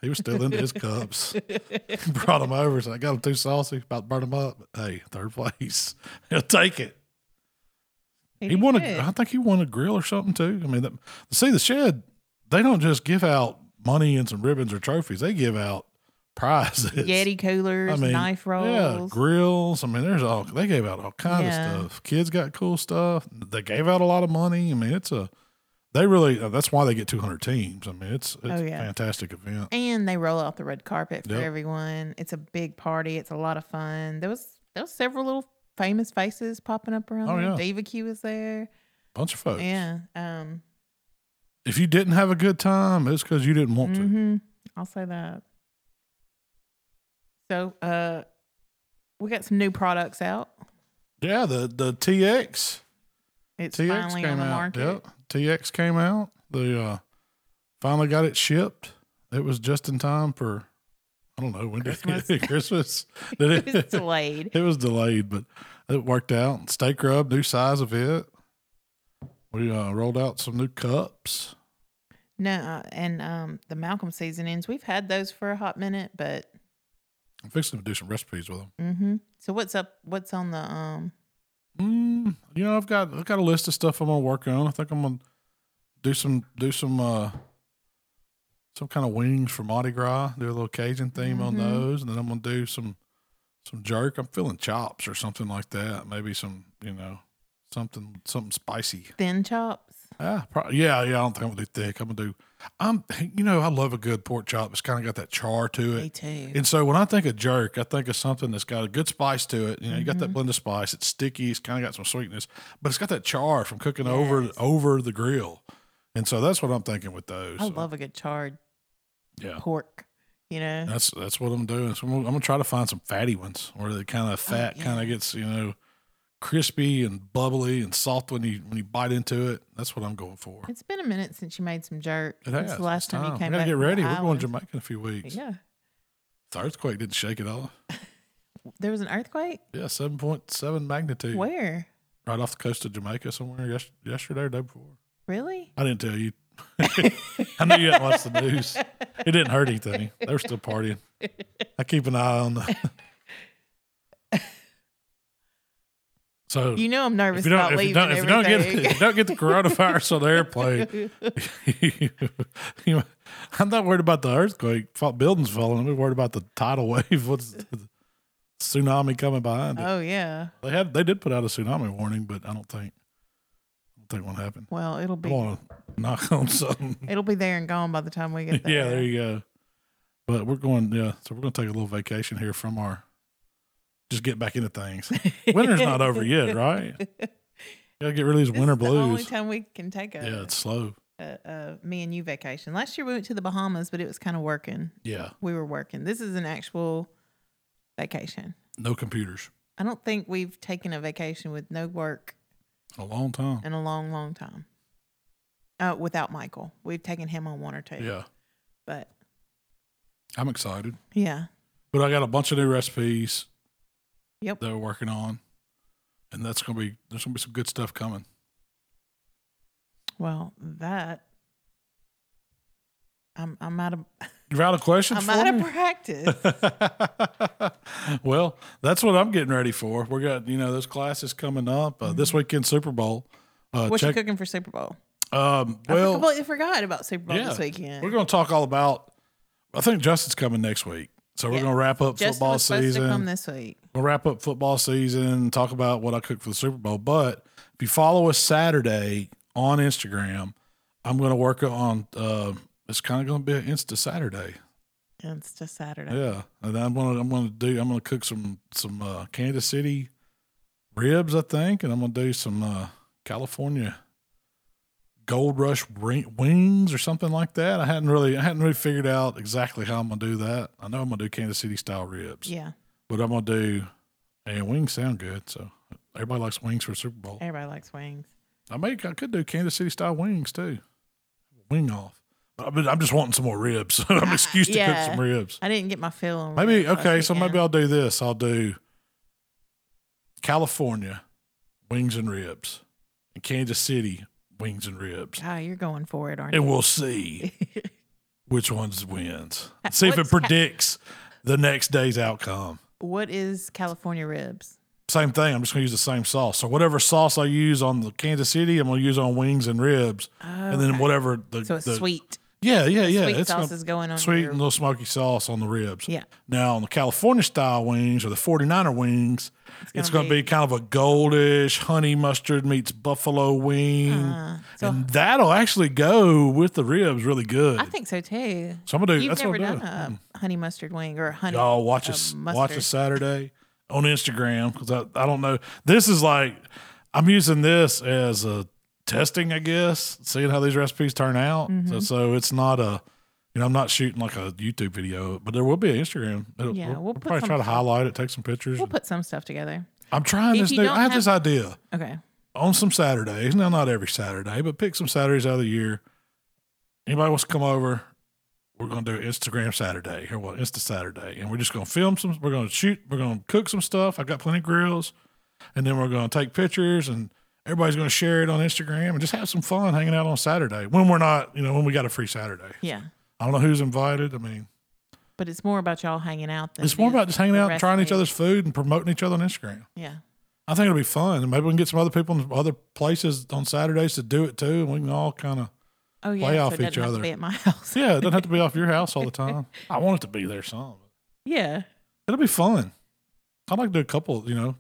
He was still into his cups. brought him over. So I got him too saucy, about to burn him up. But hey, third place. He'll take it. He did won a. I think he won a grill or something too. I mean, the, see the shed. They don't just give out money and some ribbons or trophies. They give out prizes. Yeti coolers, knife rolls. Yeah, grills. I mean, there's all they gave out all kind Yeah. of stuff. Kids got cool stuff. They gave out a lot of money. I mean, it's a they really uh, that's why they get 200 teams. I mean, it's it's Oh, a fantastic event. and they roll out the red carpet for Yep. everyone. It's a big party. It's a lot of fun. There was there was several little famous faces popping up around. Oh, there. yeah. Diva Q was there. Bunch of folks. Yeah. Um. If you didn't have a good time, it's because you didn't want to. hmm I'll say that. So, uh, we got some new products out. Yeah, the the TX It's TX finally came on the out. market. Yep. TX came out. The uh finally got it shipped. It was just in time for I don't know when did Christmas. it Christmas. Did It's delayed. It was delayed, but it worked out. Steak rub, new size of it. We uh, rolled out some new cups. No, uh, and um, the Malcom seasonings. We've had those for a hot minute, but I'm fixing to do some recipes with them. Mm-hmm. so what's up? What's on the um? Mm, you know, I've got I've got a list of stuff I'm gonna work on. I think I'm gonna do some do some uh some kind of wings for Mardi Gras. Do a little Cajun theme on Mhm. those, and then I'm gonna do some some jerk. I'm feeling chops or something like that. Maybe some you know something something spicy. Thin chops. Yeah, probably, yeah, yeah. I don't think I'm gonna do thick. I'm gonna do. I'm you know I love a good pork chop. It's kind of got that char to it. Me too. And so when I think of jerk, I think of something that's got a good spice to it. You know, you got Mm-hmm. that blend of spice. It's sticky. It's kind of got some sweetness, but it's got that char from cooking over Yes. over the grill. And so that's what I'm thinking with those. I So, love a good charred yeah. pork. You know, That's that's what I'm doing. So I'm gonna, I'm gonna try to find some fatty ones where the kind of fat kind Oh, yeah. of gets you know crispy and bubbly and soft when you when you bite into it. That's what I'm going for. it's been a minute since you made some jerk. It has. the last It's time you came we gotta get ready. We're going to Jamaica in a few weeks. Yeah, The earthquake didn't shake it off. there was an earthquake. Yeah, seven point seven magnitude. Where? Right off the coast of Jamaica somewhere yes, yesterday or day before. Really? I didn't tell you. I knew you hadn't watched the news. It didn't hurt anything. They were still partying. I keep an eye on the. So You know I'm nervous if you don't, about if you leaving don't, if you don't get if you don't get the coronavirus on the airplane, you- I'm not worried about the earthquake, buildings falling. I'm worried about the tidal wave. What's the tsunami coming behind it? oh yeah. They had they did put out a tsunami warning, but I don't think I don't think one happened. Well, it'll I be to knock on something. it'll be there and gone by the time we get there. yeah, there you go. But we're going. Yeah, so we're going to take a little vacation here from our just get back into things. Winter's not over yet, right? Gotta get rid of these This winter is the only blues. time we can take a, Yeah, it's slow. a, a me and you vacation. Last year we went to the Bahamas, but it was kind of working. Yeah, We were working. This is an actual vacation. no computers. I don't think we've taken a vacation with no work A long time. in a long, long time. Uh, without Michael, we've taken him on one or two. Yeah, but I'm excited. yeah, But I got a bunch of new recipes. Yep. That we're working on, and that's gonna be there's gonna be some good stuff coming. well, that I'm I'm out of You're out of questions I'm out me? of practice. well, that's what I'm getting ready for. We got you know those classes coming up uh, this weekend. Super Bowl. Uh, Mm-hmm. what check. you cooking for Super Bowl? um, I well, completely forgot about Super Bowl yeah, this weekend. we're going to talk all about. I think Justin's coming next week, so we're Yeah. going to wrap up Justin football season. to come this week. We'll wrap up football season. Talk about what I cooked for the Super Bowl. But if you follow us Saturday on Instagram, I'm going to work on. Uh, it's kind of going to be an Insta Saturday. Insta Saturday. Yeah, and I'm gonna I'm gonna do I'm gonna cook some some uh, Kansas City ribs, I think, and I'm gonna do some uh, California Gold Rush wings or something like that. I hadn't really I hadn't really figured out exactly how I'm gonna do that. I know I'm gonna do Kansas City style ribs, Yeah. But I'm gonna do and wings sound good, so everybody likes wings for Super Bowl. Everybody likes wings. I may I could do Kansas City style wings too, wing off. But I'm just wanting some more ribs. I'm an excuse to cook some ribs. I didn't get my fill on Maybe ribs okay, so maybe I'll do this. I'll do California wings and ribs, and Kansas City wings and ribs, Ah, you're going for it, aren't and you? And we'll see which ones wins. See if it predicts the next day's outcome. What is California ribs? Same thing. I'm just gonna use the same sauce. So whatever sauce I use on the Kansas City, I'm gonna use on wings and ribs, and then whatever the So it's the, sweet. Yeah, yeah, yeah. sweet it's sauce is going on sweet your- and little smoky sauce on the ribs. Yeah. Now on the California style wings or the 49er wings, it's going to be, be- kind of a goldish honey mustard meets buffalo wing, Uh, so and that'll actually go with the ribs really good. I think so too. so I'm gonna do. You've that's never what I'm done doing. a honey mustard wing or a honey. Y'all watch uh, us watch us Saturday on Instagram because I, I don't know. This is like I'm using this as a testing, I guess, seeing how these recipes turn out. Mm-hmm. So, so it's not a, you know, I'm not shooting like a YouTube video, but there will be an Instagram. It'll, Yeah, we'll, we'll probably try to highlight it, take some pictures. We'll put some stuff together. I'm trying if this new. I had have- this idea Okay. on some Saturdays. Now, not every Saturday, but pick some Saturdays out of the year. Anybody wants to come over? We're going to do Instagram Saturday or what? Insta Saturday, and we're just going to film some. We're going to shoot. We're going to cook some stuff. I got plenty of grills, and then we're going to take pictures, and everybody's going to share it on Instagram, and just have some fun hanging out on Saturday when we're not, you know, when we got a free Saturday. Yeah. I don't know who's invited. I mean, But it's more about y'all hanging out than it's more about just hanging out and trying each other's food and promoting each other on Instagram. Yeah. I think it'll be fun, and maybe we can get some other people in other places on Saturdays to do it too, and we can all kind of Oh yeah. Play so off it each doesn't have to other. be at my house. yeah. It doesn't have to be off your house all the time. I want it to be there some. yeah. It'll be fun. I'd like to do a couple, you know,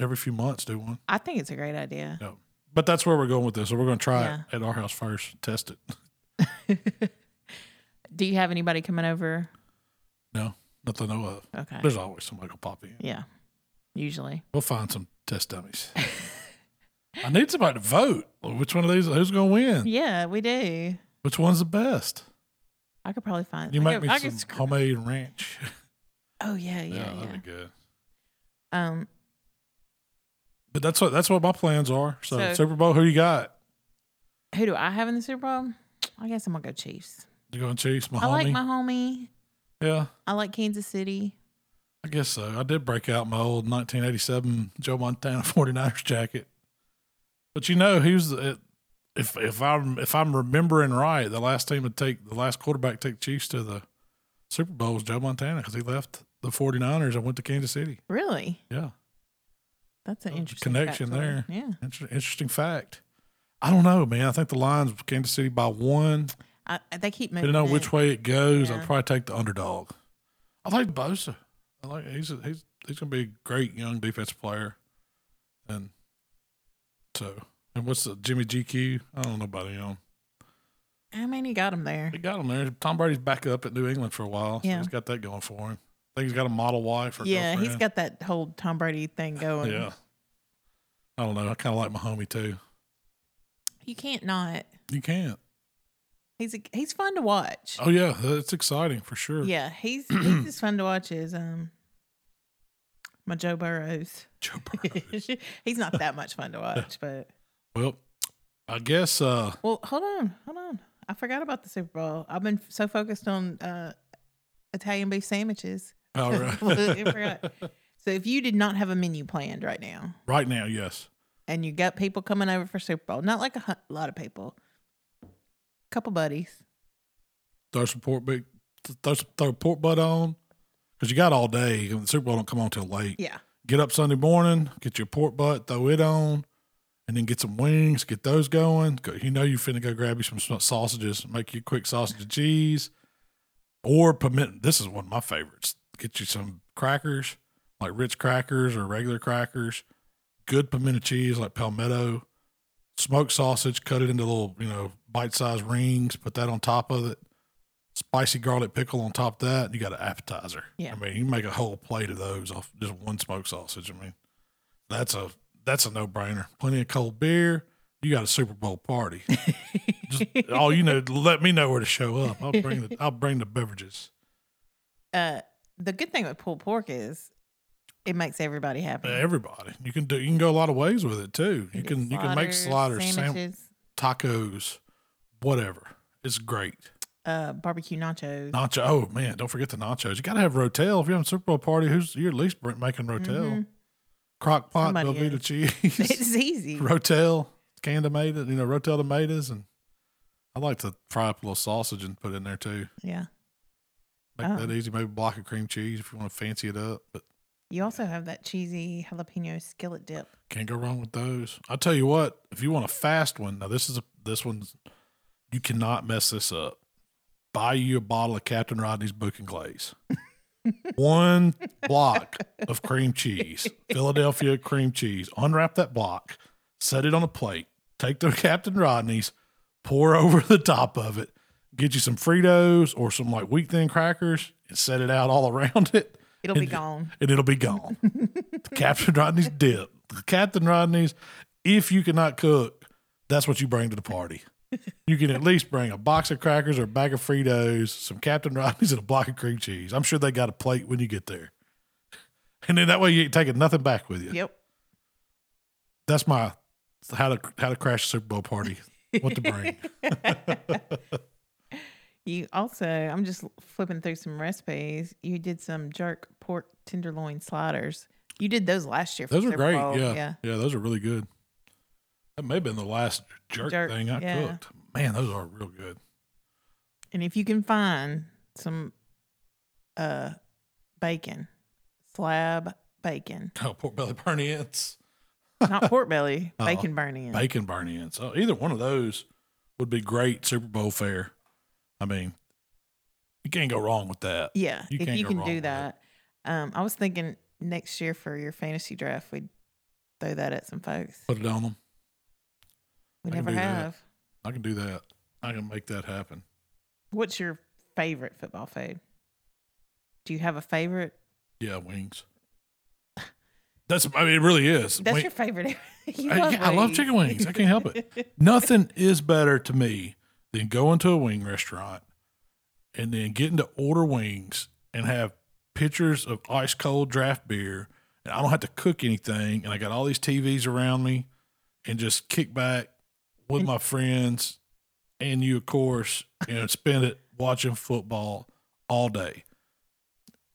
every few months do one. I think it's a great idea. Yeah. But that's where we're going with this. So we're going to try Yeah. it at our house first, test it. Do you have anybody coming over? No, nothing I know of. Okay. There's always somebody will pop in. Yeah. Usually. We'll find some test dummies. I need somebody to vote. Which one of these? Who's going to win? Yeah, we do. Which one's the best? I could probably find. You I make could- me I some homemade ranch. Oh yeah, Yeah, yeah, that'd yeah. be good. Um, But that's what that's what my plans are. So, So- Super Bowl, who you got? who do I have in the Super Bowl? I guess I'm gonna go Chiefs. You going Chiefs, my I like my homie. yeah, I like Kansas City. I guess so. I did break out my old 1987 Joe Montana 49ers jacket. But you know, who's the- if if I'm if I'm remembering right, the last team to take the last quarterback to take Chiefs to the Super Bowl was Joe Montana because he left the 49ers and went to Kansas City. Really? Yeah, That's an interesting connection there. Yeah. Inter- interesting fact. I don't know, man. I think the lines Kansas City by one. I, they keep moving. Depending on which way it goes, Yeah. I'll probably take the underdog. I like Bosa. I like he's a, he's he's gonna be a great young defensive player, and so and what's the Jimmy GQ? I don't know about him. I mean, he got him there. He got him there. Tom Brady's back up at New England for a while. So Yeah. he's got that going for him. Think he's got a model wife or yeah, he's got that whole Tom Brady thing going. Yeah. I don't know. I kind of like my homie too. You can't not. You can't. He's a, he's fun to watch. Oh yeah, it's exciting for sure. Yeah, he's he's as fun to watch as um my Joe Burrows. Joe Burrow. he's not that much fun to watch, but well, I guess uh well, hold on, hold on. I forgot about the Super Bowl. I've been so focused on uh Italian beef sandwiches. Oh, all right. So if you did not have a menu planned right now, right now, yes. and you got people coming over for Super Bowl, not like a hu- lot of people, couple buddies, Throw some pork big throw, some, throw pork butt on. Because you got all day. The Super Bowl don't come on till late. yeah, Get up Sunday morning, get your pork butt, throw it on, and then get some wings, get those going. Go- You know you finna go grab you some sa- sausages, make you a quick sausage and cheese. Or permit this is one of my favorites. Get you some crackers, like Ritz crackers or regular crackers, good pimento cheese like palmetto, smoked sausage, cut it into little, you know, bite-sized rings, put that on top of it. Spicy garlic pickle on top of that, you got an appetizer. Yeah. I mean, you make a whole plate of those off just one smoked sausage. I mean, that's a that's a no brainer. Plenty of cold beer. You got a Super Bowl party. Just all you know, let me know where to show up. I'll bring the I'll bring the beverages. uh, the good thing with pulled pork is it makes everybody happy. Everybody, you can do. You can go a lot of ways with it too. You can you can make sliders, sam- sandwiches, tacos, whatever. It's great. uh, barbecue nachos. Nacho. Oh man, don't forget the nachos. You got to have Rotel if you're having a Super Bowl party. Who's you're at least making Rotel? Mhm. Crock pot, Velveeta cheese, It's easy. Rotel, canned tomatoes. You know, Rotel tomatoes, and I like to fry up a little sausage and put it in there too. Yeah. Make Oh. that easy. Maybe a block of cream cheese if you want to fancy it up. But You also have that cheesy jalapeno skillet dip. can't go wrong with those. I'll tell you what. If you want a fast one, now this is a this one's you cannot mess this up. Buy you a bottle of Captain Rodney's Boucan Glaze. One block of cream cheese, Philadelphia cream cheese. Unwrap that block, set it on a plate. Take the Captain Rodney's, pour over the top of it. Get you some Fritos or some like wheat thin crackers and set it out all around it It'll be gone. and it'll be gone. Captain Rodney's dip. Captain Rodney's, if you cannot cook, that's what you bring to the party. You can at least bring a box of crackers or a bag of Fritos, some Captain Rodney's, and a block of cream cheese. I'm sure they got a plate when you get there. And then that way you ain't taking nothing back with you. Yep. That's my how to how to crash a Super Bowl party. What to bring. You also, I'm just flipping through some recipes. You did some jerk pork tenderloin sliders. You did those last year. For Those are great. Bowl. Yeah. yeah. yeah. those are really good. That may have been the last jerk, Jerk, thing I yeah. cooked. Man, those are real good. And if you can find some uh bacon, slab bacon, Oh, pork belly burn ends. not pork belly, Oh, bacon burning. bacon burn ends. Oh, either one of those would be great Super Bowl fare. I mean, you can't go wrong with that. Yeah, You if you can do with it. that. Um, I was thinking next year for your fantasy draft, we'd throw that at some folks. Put it on them. We I never do that. have. I can do that. I can make that happen. What's your favorite football food? Do you have a favorite? Yeah, wings. That's. I mean, it really is. That's Wing- your favorite. you I- yeah, I love chicken wings. I can't help it. Nothing is better to me than going to a wing restaurant and then getting to order wings and have pitchers of ice cold draft beer. And I don't have to cook anything. And I got all these TVs around me and just kick back with my friends and you, of course, and spend it watching football all day.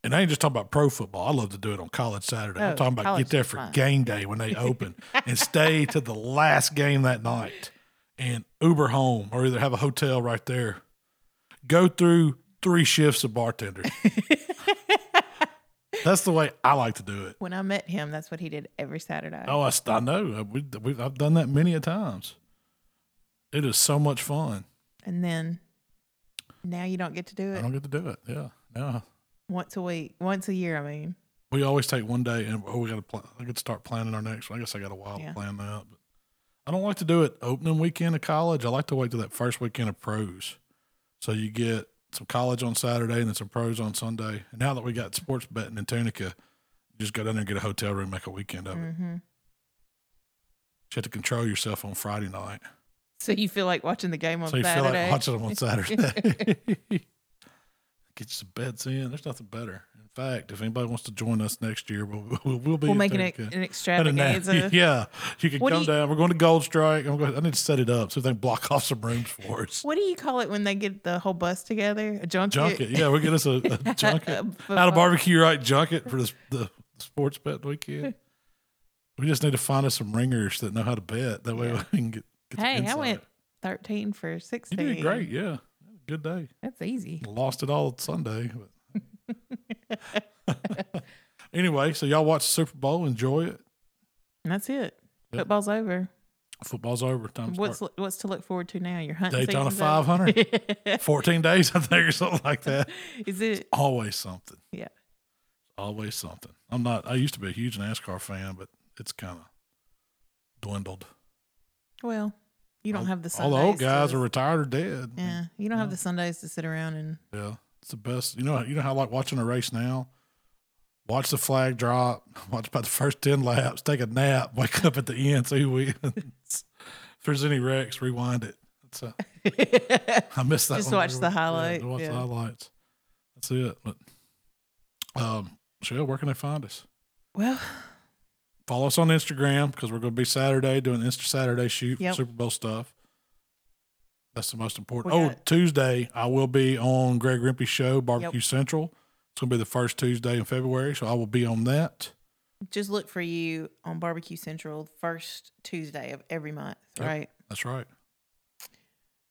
And I ain't just talking about pro football. I love to do it on college Saturday. I'm Oh, talking about get there for fun. game day when they open and stay to the last game that night and Uber home or either have a hotel right there. Go through three shifts of bartender. That's the way I like to do it. when I met him, that's what he did every Saturday. Oh, I, I know. Uh, we, we, I've done that many a times. It is so much fun. And then now you don't get to do it. I don't get to do it. Yeah. Yeah. once a week, once a year. I mean, We always take one day and oh, we got to plan. I could start planning our next one. I guess I got a while Yeah. to plan that. But I don't like to do it opening weekend of college. I like to wait till that first weekend of pros. So you get some college on Saturday and then some pros on Sunday. And now that we got sports betting in Tunica, you just go down there and get a hotel room, make a weekend of it. hmm You have to control yourself on Friday night. So you feel like watching the game on so you Saturday? feel like watching them on Saturday. Get you some bets in. There's nothing better. Fact, if anybody wants to join us next year, we'll, we'll, we'll be we'll make an, an extravaganza. Yeah, you can What do come you- down. We're going to Gold Strike. I'm going. I need to set it up so they can block off some rooms for us. What do you call it when they get the whole bus together? A junket. Junket, yeah, we'll get us a, a junket. A Out of barbecue, right? Junket for the, the sports bet weekend. We just need to find us some ringers that know how to bet. That way Yeah. we can get. get Hey, I went thirteen for You sixteen. did great. Yeah, good day. That's easy. Lost it all Sunday. But. anyway, so y'all watch the Super Bowl, enjoy it. And that's it. Yep. Football's over. Football's over. Time to What's start. what's to look forward to now? Your hunting Daytona season's over? 500. 14 days, I think, or something like that. Is it? Always something. Yeah. Always something. I'm not, I used to be a huge NASCAR fan, but it's kind of dwindled. Well, you don't all, have the all Sundays. the old guys to, are retired or dead. Yeah, you don't have the Sundays to sit around and. Yeah, it's the best. You know, you know how I like watching a race now. Watch the flag drop. Watch about the first ten laps. Take a nap. Wake up at the end. See who wins. if there's any wrecks, rewind it. That's I missed that. Just one. watch the Yeah, highlight, watch yeah. the highlights. That's it. But um, Shell, where can they find us? well, Follow us on Instagram because we're going to be Saturday doing Insta Saturday shoot Yep. Super Bowl stuff. That's the most important. Oh, Tuesday I will be on Greg Rempe's show, Barbecue Central. It's going to be the first Tuesday in February, so I will be on that. just look for you on Barbecue Central first Tuesday of every month, Yep. right? That's right.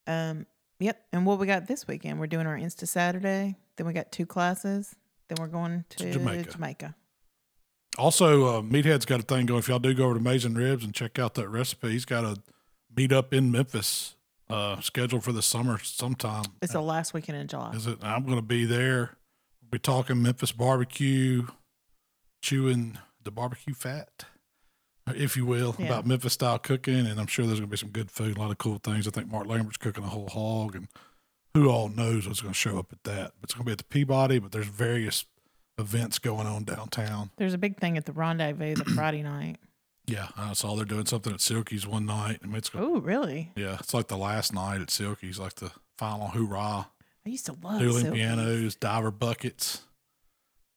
Um, yep. And what we got this weekend? We're doing our Insta Saturday. Then we got two classes. Then we're going to, To Jamaica. Jamaica. Also, uh, Meathead's got a thing going. If y'all do go over to Amazing Ribs and check out that recipe, he's got a meet up in Memphis uh, scheduled for the summer sometime. It's the last weekend in July. Is it? I'm going to be there. We'll be talking Memphis barbecue, chewing the barbecue fat, if you will, Yeah. about Memphis style cooking. And I'm sure there's going to be some good food, a lot of cool things. I think Mark Lambert's cooking a whole hog, and who all knows what's going to show up at that. But it's going to be at the Peabody, but there's various events going on downtown. There's a big thing at the Rendezvous the Friday night. Yeah, I saw they're doing something at Silky's one night. I mean, it's Oh, really? yeah, it's like the last night at Silky's, like the final hoorah. I used to love dueling Silky's. pianos, diver buckets.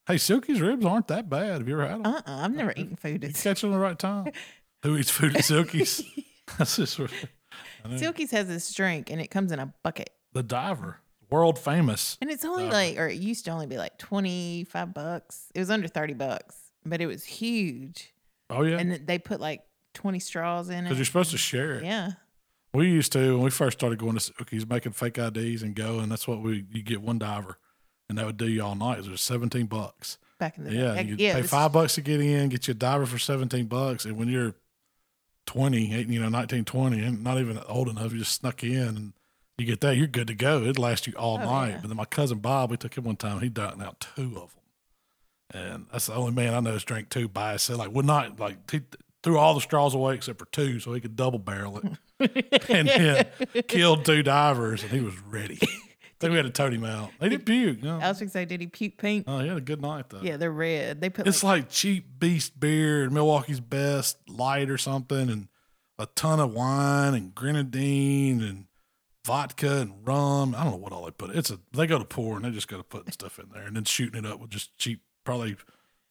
Hey, Silky's ribs aren't that bad. Have you ever had them? Uh-uh. I've never eaten food. You at catch them the right time. Who eats food at Silky's? That's just Silky's has this drink and it comes in a bucket. the diver, world famous. And it's only Diver. like, or it used to only be like 25 bucks. It was under 30 bucks, but it was huge. Oh yeah, And they put like 20 straws in it. because you're supposed to share it. Yeah. We used to when we first started going to Silky's, making fake IDs and going. That's what we you get one diver, and that would do you all night. It was seventeen bucks. Back in the Yeah, day. you yeah, pay was- five bucks to get in, get you a diver for seventeen bucks, and when you're twenty, eight- you know, 19, 20, and not even old enough, you just snuck in and you get that, you're good to go. It'd last you all Oh, night. yeah. But then my cousin Bob, we took him one time, he dunked out two of them, and that's the only man I know that's drank two by himself. Like would not like he threw all the straws away except for two, so he could double barrel it, and then killed two divers, and he was ready. I think we had to tote him out. They did puke. No. I was going to say, did he puke pink? Oh, he had a good night though. Yeah, they're red. They put It's like, like cheap beast beer Milwaukee's best light or something, and a ton of wine and grenadine and vodka and rum. I don't know what all they put. It's a they go to pour and they just go to putting stuff in there and then shooting it up with just cheap, probably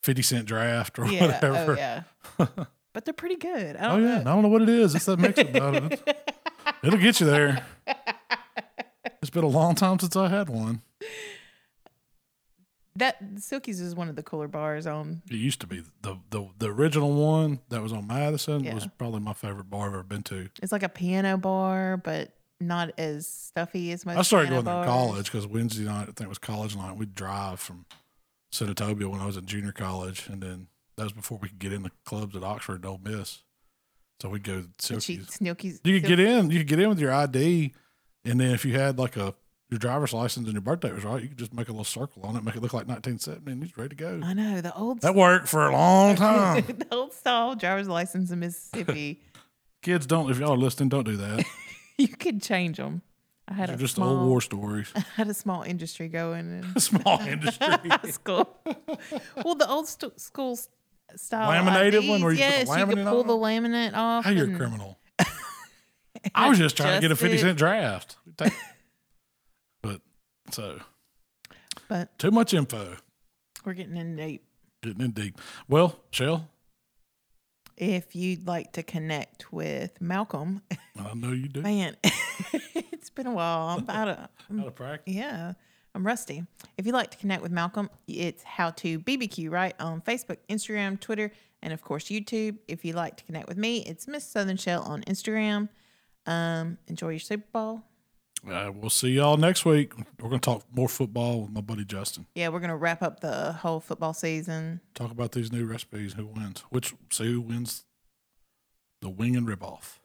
fifty cent draft or yeah, oh, whatever. oh yeah. but they're pretty good. I Oh don't yeah, know. I don't know what it is. It's that mix about it. It'll get you there. It's been a long time since I had one. That Silky's is one of the cooler bars on. It used to be the the the original one that was on Madison Yeah. was probably my favorite bar I've ever been to. It's like a piano bar, but not as stuffy as most. I started going there in college because Wednesday night, I think it was college night, we'd drive from Senatobia when I was in junior college. And then that was before we could get in the clubs at Oxford and Ole Miss. So we'd go cheap Silky's. You could get in, you could get in with your ID. And then if you had like a, your driver's license and your birthday was right, you could just make a little circle on it, make it look like 1970, and he's ready to go. I know the old. That worked for a long time. the old style driver's license in Mississippi. Kids don't, if y'all are listening, don't do that. you could change them. I had a just small, old war stories. I had a small industry going in Small industry. school. well, the old st- school style Laminated IDs, one where you put the yes, you could pull the laminate off. How you're a criminal. I was just trying to get a 50 it. cent draft. But so But too much info. we're getting in deep. Getting in deep. Well, Shell, If you'd like to connect with Malcom, I know you do. man, been a while. I'm out of. I'm Out of practice. Yeah, I'm rusty. If you'd like to connect with Malcom, it's how to BBQ, right? On Facebook, Instagram, Twitter, and of course YouTube. If you'd like to connect with me, it's Miss Southern Shell on Instagram. Um, enjoy your Super Bowl. Uh, we'll see y'all next week. We're going to talk more football with my buddy Justin. Yeah, we're gonna wrap up the whole football season. Talk about these new recipes. Who wins? Which see who wins the wing and rib off.